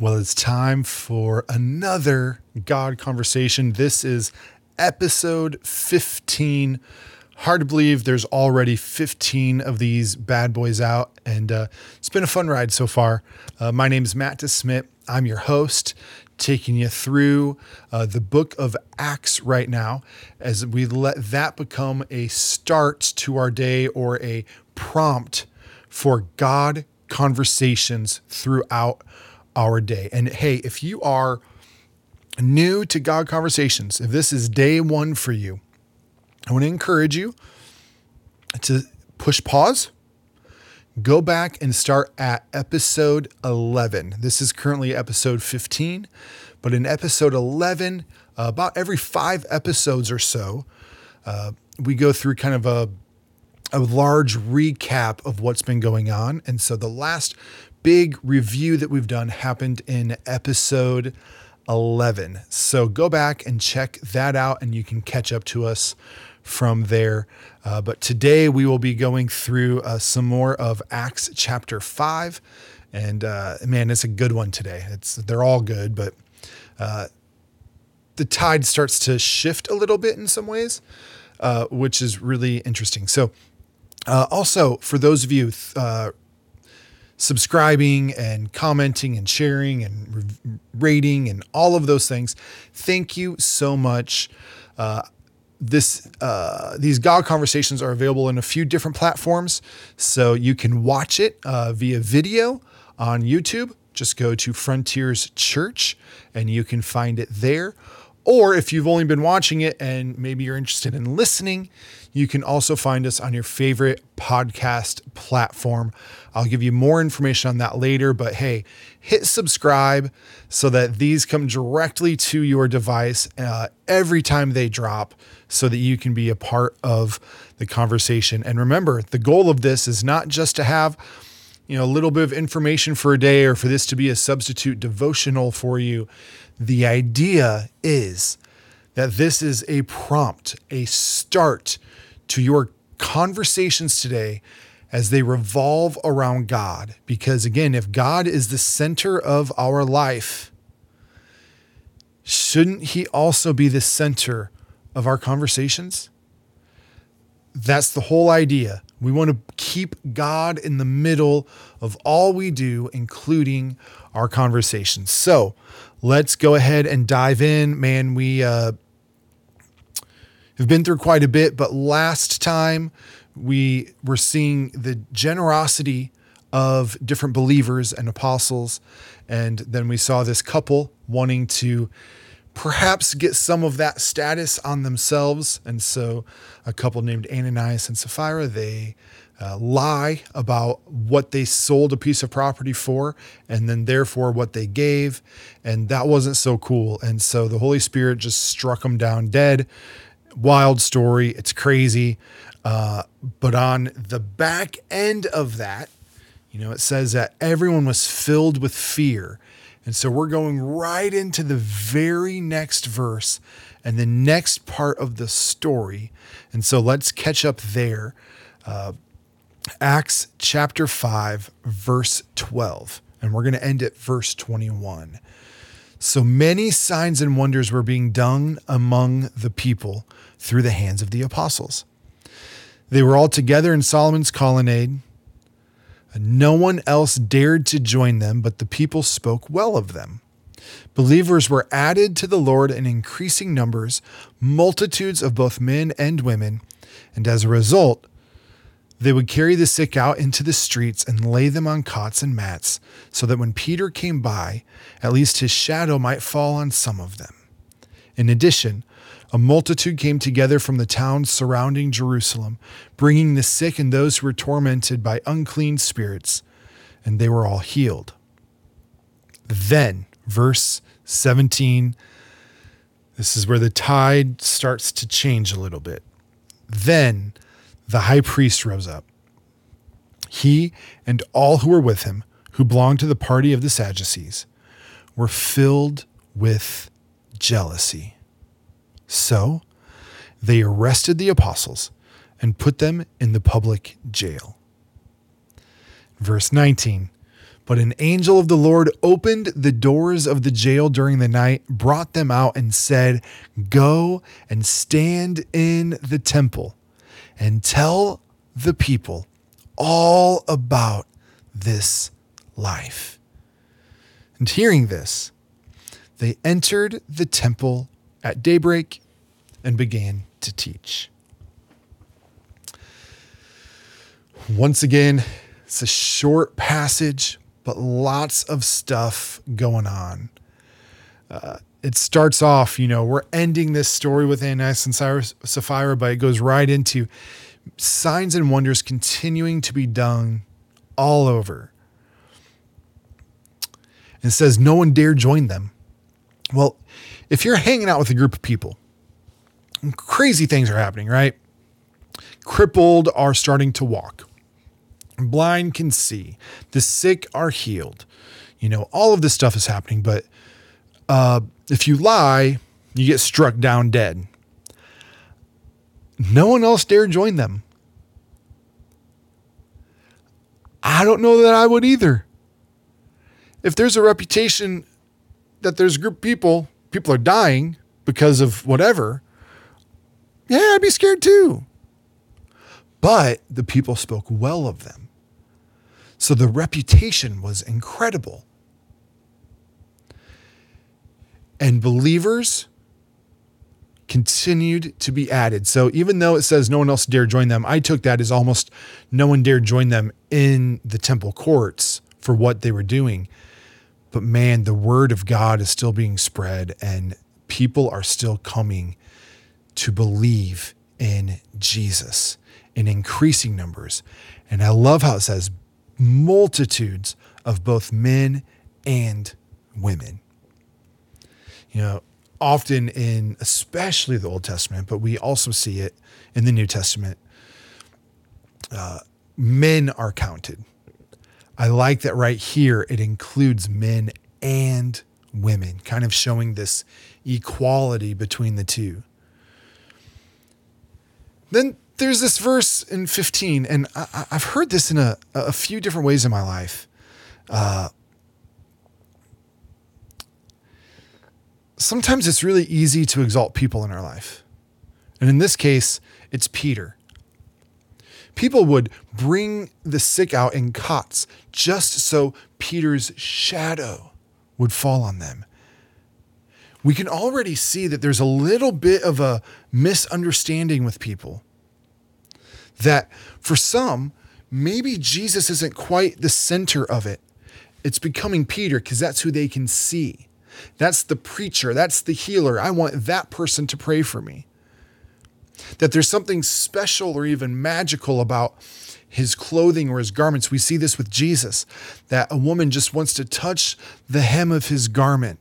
Well, it's time for another God conversation. This is episode 15. Hard to believe there's already 15 of these bad boys out, and uh, it's been a fun ride so far. Uh, my name is Matt DeSmit. I'm your host, taking you through uh, the book of Acts right now as we let that become a start to our day or a prompt for God conversations throughout our day. And hey, if you are new to God Conversations, if this is day one for you, I want to encourage you to push pause, go back and start at episode 11. This is currently episode 15, but in episode 11, uh, about every five episodes or so, uh, we go through kind of a a large recap of what's been going on. And so the last big review that we've done happened in episode 11. So go back and check that out, and you can catch up to us from there. Uh, but today we will be going through uh, some more of Acts chapter 5. And uh, man, it's a good one today. It's they're all good, but uh, the tide starts to shift a little bit in some ways, uh, which is really interesting. So, uh, also for those of you subscribing and commenting and sharing and rating and all of those things. Thank you so much. Uh, this uh, these God conversations are available in a few different platforms, so you can watch it uh, via video on YouTube. Just go to Frontiers Church and you can find it there. Or if you've only been watching it and maybe you're interested in listening, you can also find us on your favorite podcast platform. I'll give you more information on that later, but hey, hit subscribe so that these come directly to your device uh, every time they drop so that you can be a part of the conversation. And remember, the goal of this is not just to have you know a little bit of information for a day or for this to be a substitute devotional for you. The idea is that this is a prompt, a start to your conversations today as they revolve around God. Because again, if God is the center of our life, shouldn't He also be the center of our conversations? That's the whole idea. We want to keep God in the middle of all we do, including our conversations. So let's go ahead and dive in. Man, we uh, have been through quite a bit, but last time we were seeing the generosity of different believers and apostles. And then we saw this couple wanting to perhaps get some of that status on themselves. And so a couple named Ananias and Sapphira, they uh, lie about what they sold a piece of property for and then therefore what they gave. And that wasn't so cool. And so the Holy Spirit just struck them down dead wild story. It's crazy. Uh, but on the back end of that, you know, it says that everyone was filled with fear. And so we're going right into the very next verse and the next part of the story. And so let's catch up there. Uh, Acts chapter 5, verse 12. And we're going to end at verse 21. So many signs and wonders were being done among the people through the hands of the apostles. They were all together in Solomon's colonnade. No one else dared to join them, but the people spoke well of them. Believers were added to the Lord in increasing numbers, multitudes of both men and women, and as a result, they would carry the sick out into the streets and lay them on cots and mats, so that when Peter came by, at least his shadow might fall on some of them. In addition, a multitude came together from the towns surrounding Jerusalem, bringing the sick and those who were tormented by unclean spirits, and they were all healed. Then, verse 17, this is where the tide starts to change a little bit. Then, the high priest rose up. He and all who were with him, who belonged to the party of the Sadducees, were filled with jealousy. So they arrested the apostles and put them in the public jail. Verse 19 But an angel of the Lord opened the doors of the jail during the night, brought them out, and said, Go and stand in the temple and tell the people all about this life. And hearing this, they entered the temple at daybreak and began to teach. Once again, it's a short passage, but lots of stuff going on. Uh, it starts off, you know, we're ending this story with Ananias and Sapphira, but it goes right into signs and wonders continuing to be done all over. And says no one dare join them. Well, if you're hanging out with a group of people, crazy things are happening, right? Crippled are starting to walk blind can see, the sick are healed. You know, all of this stuff is happening, but uh, if you lie, you get struck down dead. No one else dare join them. I don't know that I would either. If there's a reputation that there's a group of people, people are dying because of whatever, yeah, I'd be scared too. But the people spoke well of them. So the reputation was incredible. And believers continued to be added. So even though it says no one else dare join them, I took that as almost no one dared join them in the temple courts for what they were doing. But man, the word of God is still being spread and people are still coming to believe in Jesus in increasing numbers. And I love how it says multitudes of both men and women. You know, often in especially the Old Testament, but we also see it in the New Testament, uh, men are counted. I like that right here, it includes men and women, kind of showing this equality between the two. Then there's this verse in 15, and I, have heard this in a, a few different ways in my life. Uh, sometimes it's really easy to exalt people in our life. And in this case, it's Peter. People would bring the sick out in cots just so Peter's shadow would fall on them. We can already see that there's a little bit of a misunderstanding with people that for some, maybe Jesus isn't quite the center of it. It's becoming Peter because that's who they can see. That's the preacher. That's the healer. I want that person to pray for me. That there's something special or even magical about his clothing or his garments. We see this with Jesus, that a woman just wants to touch the hem of his garment.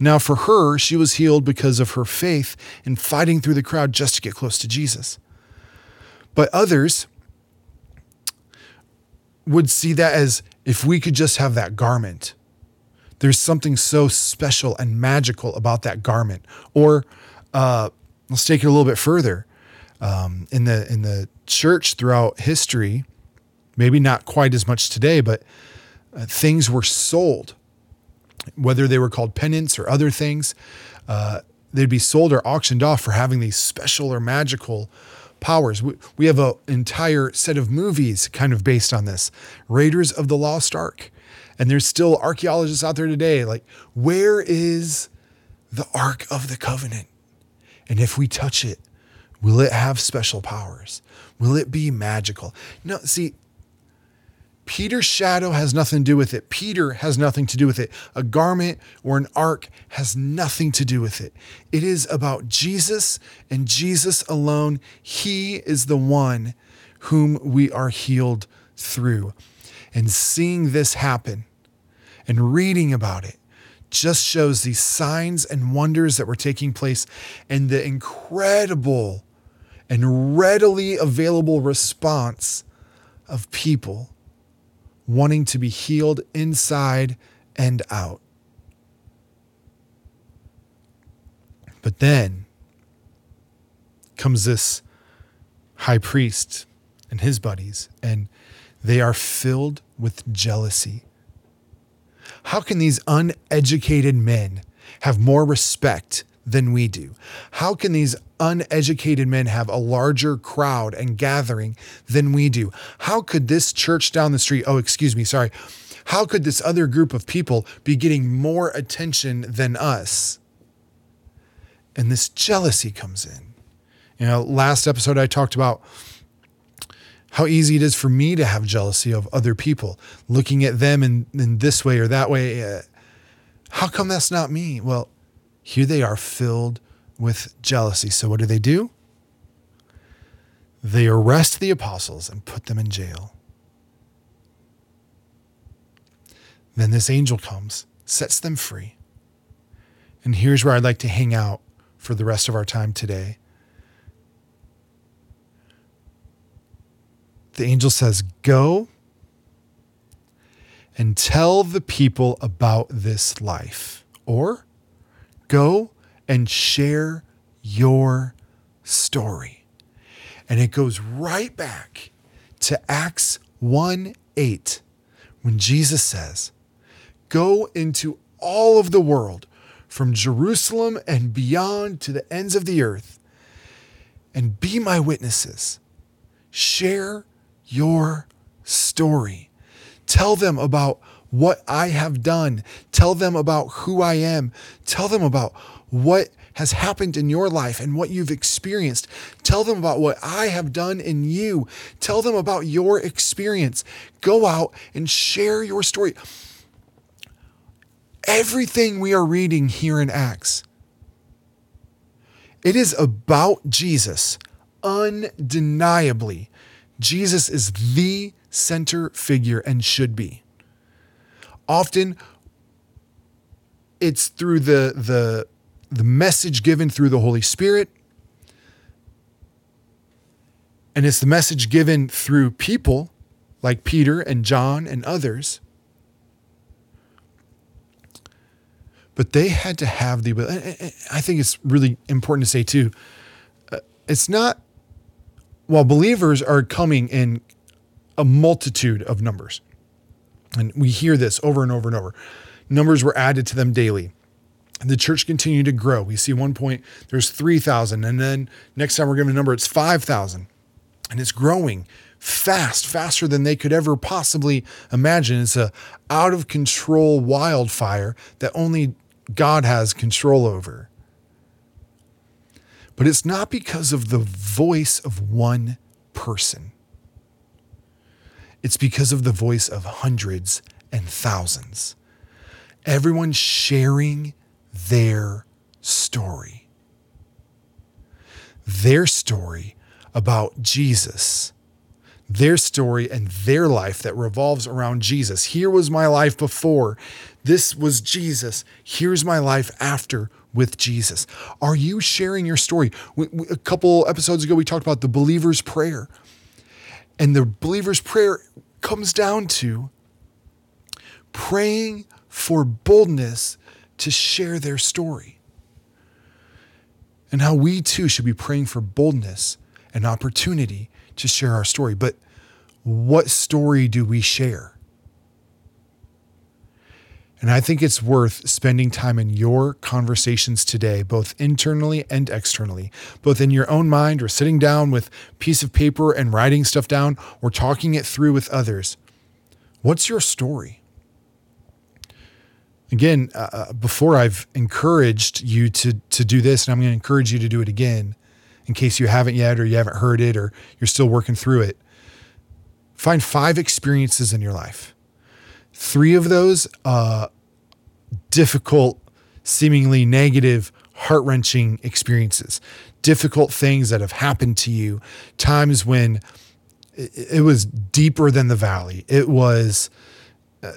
Now, for her, she was healed because of her faith in fighting through the crowd just to get close to Jesus. But others would see that as if we could just have that garment. There's something so special and magical about that garment. Or uh, let's take it a little bit further. Um, in the in the church throughout history, maybe not quite as much today, but uh, things were sold, whether they were called penance or other things. Uh, they'd be sold or auctioned off for having these special or magical powers. We, we have an entire set of movies kind of based on this Raiders of the Lost Ark. And there's still archaeologists out there today like, where is the Ark of the Covenant? And if we touch it, will it have special powers? Will it be magical? No, see, Peter's shadow has nothing to do with it. Peter has nothing to do with it. A garment or an ark has nothing to do with it. It is about Jesus and Jesus alone. He is the one whom we are healed through. And seeing this happen and reading about it just shows these signs and wonders that were taking place and the incredible and readily available response of people wanting to be healed inside and out. But then comes this high priest and his buddies, and They are filled with jealousy. How can these uneducated men have more respect than we do? How can these uneducated men have a larger crowd and gathering than we do? How could this church down the street, oh, excuse me, sorry, how could this other group of people be getting more attention than us? And this jealousy comes in. You know, last episode I talked about how easy it is for me to have jealousy of other people, looking at them in, in this way or that way. Uh, how come that's not me? Well, here they are filled with jealousy. So what do they do? They arrest the apostles and put them in jail. Then this angel comes, sets them free. And here's where I'd like to hang out for the rest of our time today. The angel says, Go and tell the people about this life. Or go and share your story. And it goes right back to Acts 1 8, when Jesus says, Go into all of the world, from Jerusalem and beyond to the ends of the earth, and be my witnesses. Share your story. Tell them about what I have done. Tell them about who I am. Tell them about what has happened in your life and what you've experienced. Tell them about what I have done in you. Tell them about your experience. Go out and share your story. Everything we are reading here in Acts, it is about Jesus, undeniably. Jesus is the center figure and should be. Often it's through the the the message given through the Holy Spirit and it's the message given through people like Peter and John and others. But they had to have the I think it's really important to say too. Uh, it's not while believers are coming in a multitude of numbers, and we hear this over and over and over, numbers were added to them daily. And the church continued to grow. We see one point there's 3,000, and then next time we're given a number, it's 5,000. And it's growing fast, faster than they could ever possibly imagine. It's a out of control wildfire that only God has control over. But it's not because of the voice of one person. It's because of the voice of hundreds and thousands. Everyone sharing their story. Their story about Jesus. Their story and their life that revolves around Jesus. Here was my life before. This was Jesus. Here's my life after with Jesus? Are you sharing your story? A couple episodes ago, we talked about the believer's prayer. And the believer's prayer comes down to praying for boldness to share their story. And how we too should be praying for boldness and opportunity to share our story. But what story do we share? And I think it's worth spending time in your conversations today, both internally and externally, both in your own mind or sitting down with piece of paper and writing stuff down or talking it through with others. What's your story? Again, uh, uh before I've encouraged you to, to do this, and I'm going to encourage you to do it again in case you haven't yet or you haven't heard it or you're still working through it. Find five experiences in your life Three of those uh, difficult, seemingly negative, heart wrenching experiences, difficult things that have happened to you, times when it, it was deeper than the valley. It was uh,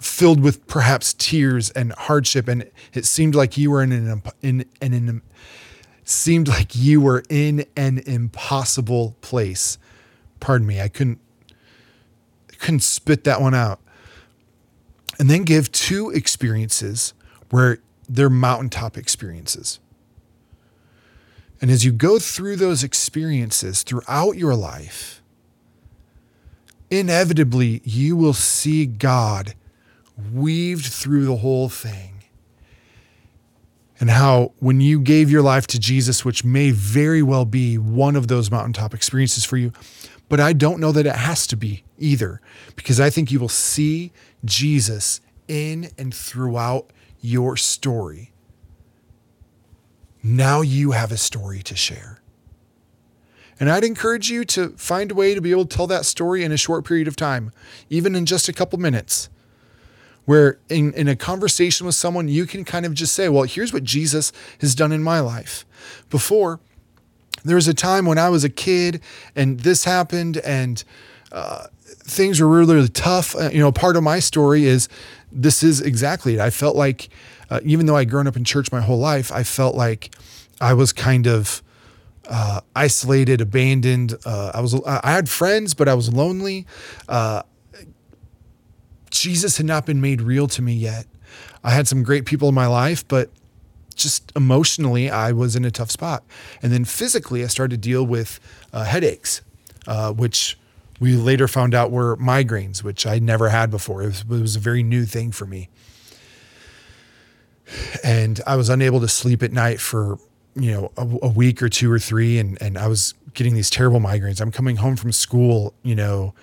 filled with perhaps tears and hardship, and it seemed like you were in an in, in an seemed like you were in an impossible place. Pardon me, I couldn't couldn't spit that one out. And then give two experiences where they're mountaintop experiences. And as you go through those experiences throughout your life, inevitably you will see God weaved through the whole thing. And how, when you gave your life to Jesus, which may very well be one of those mountaintop experiences for you, but I don't know that it has to be either, because I think you will see Jesus in and throughout your story. Now you have a story to share. And I'd encourage you to find a way to be able to tell that story in a short period of time, even in just a couple minutes. Where in, in a conversation with someone, you can kind of just say, Well, here's what Jesus has done in my life. Before, there was a time when I was a kid and this happened and uh, things were really, really tough. Uh, you know, part of my story is this is exactly it. I felt like, uh, even though I'd grown up in church my whole life, I felt like I was kind of uh, isolated, abandoned. Uh, I was I had friends, but I was lonely. Uh, Jesus had not been made real to me yet. I had some great people in my life, but just emotionally, I was in a tough spot. And then physically, I started to deal with uh, headaches, uh, which we later found out were migraines, which I never had before. It was, it was a very new thing for me. And I was unable to sleep at night for you know a, a, week or two or three and and I was getting these terrible migraines. I'm coming home from school, you know,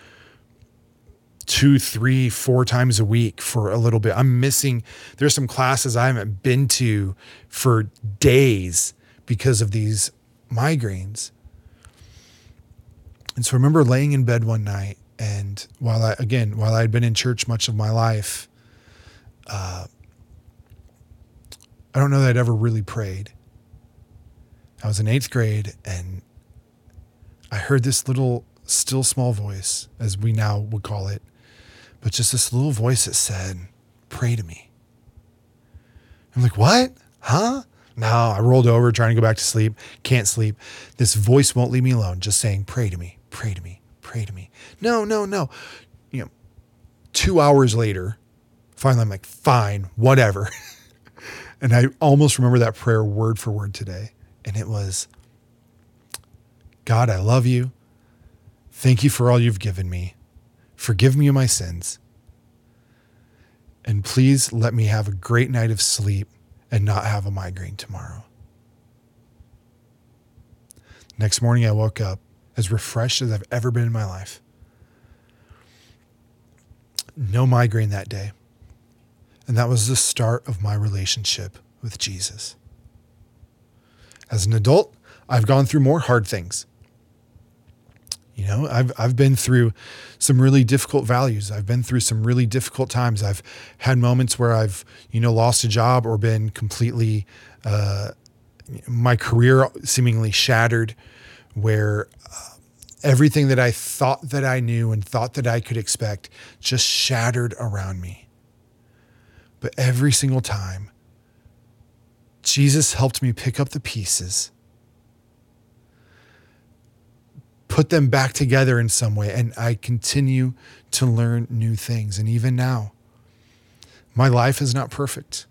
two, three, four times a week for a little bit. I'm missing there's some classes I haven't been to for days because of these migraines. And so I remember laying in bed one night and while I again, while I had been in church much of my life, uh, I don't know that I'd ever really prayed. I was in eighth grade and I heard this little still small voice, as we now would call it, but just this little voice that said, Pray to me. I'm like, What? Huh? No, I rolled over trying to go back to sleep. Can't sleep. This voice won't leave me alone, just saying, Pray to me, pray to me, pray to me. No, no, no. You know, two hours later, finally, I'm like, Fine, whatever. and I almost remember that prayer word for word today and it was God, I love you. Thank you for all you've given me. Forgive me my sins. And please let me have a great night of sleep and not have a migraine tomorrow. Next morning, I woke up as refreshed as I've ever been in my life. No migraine that day. And that was the start of my relationship with Jesus. As an adult, I've gone through more hard things. You know, I've I've been through some really difficult values. I've been through some really difficult times. I've had moments where I've you know lost a job or been completely uh, my career seemingly shattered, where uh, everything that I thought that I knew and thought that I could expect just shattered around me. But every single time, Jesus helped me pick up the pieces, put them back together in some way, and I continue to learn new things. And even now, my life is not perfect.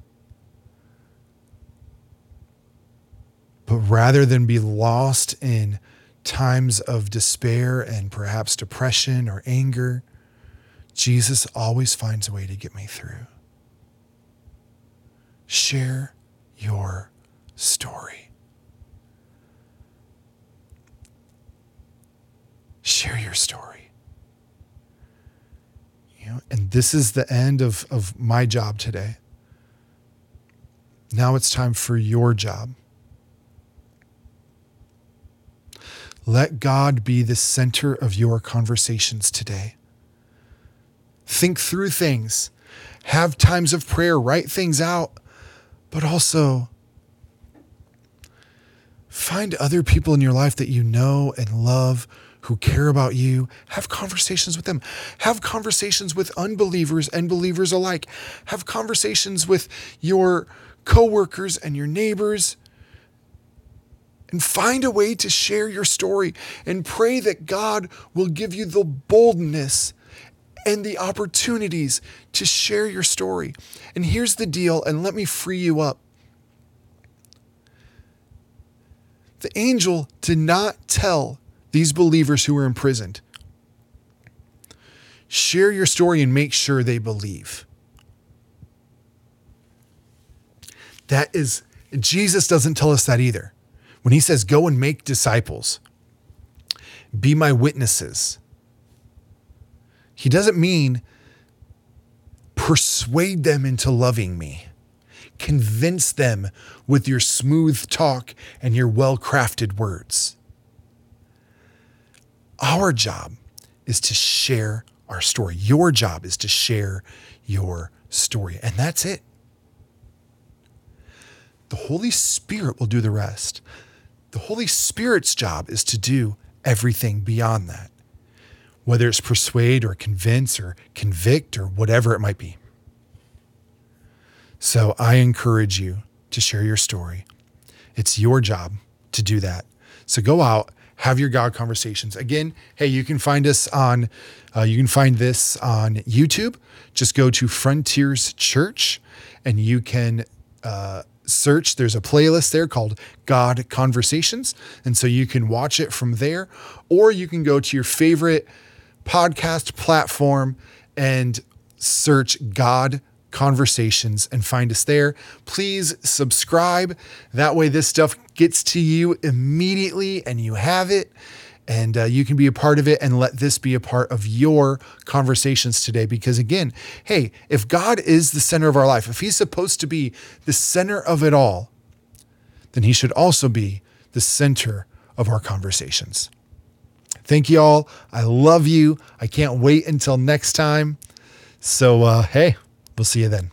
But rather than be lost in times of despair and perhaps depression or anger, Jesus always finds a way to get me through. Share your story. Share your story. You know, and this is the end of, of my job today. Now it's time for your job. Let God be the center of your conversations today. Think through things. Have times of prayer. Write things out but also find other people in your life that you know and love who care about you. Have conversations with them. Have conversations with unbelievers and believers alike. Have conversations with your coworkers and your neighbors. And find a way to share your story and pray that God will give you the boldness and the opportunities to share your story. And here's the deal, and let me free you up. The angel did not tell these believers who were imprisoned, Share your story and make sure they believe. That is, Jesus doesn't tell us that either. When he says, go and make disciples, be my witnesses, he doesn't mean persuade them into loving me. Convince them with your smooth talk and your well crafted words. Our job is to share our story. Your job is to share your story. And that's it. The Holy Spirit will do the rest. The Holy Spirit's job is to do everything beyond that, whether it's persuade or convince or convict or whatever it might be. So I encourage you to share your story. It's your job to do that. So go out, have your God conversations. Again, hey, you can find us on, uh, you can find this on YouTube. Just go to Frontiers Church and you can uh, search. There's a playlist there called God Conversations. And so you can watch it from there, or you can go to your favorite podcast platform and search God conversations and find us there. Please subscribe. That way, this stuff gets to you immediately and you have it. And uh, you can be a part of it and let this be a part of your conversations today. Because again, hey, if God is the center of our life, if He's supposed to be the center of it all, then He should also be the center of our conversations. Thank you all. I love you. I can't wait until next time. So, uh, hey, We'll see you then.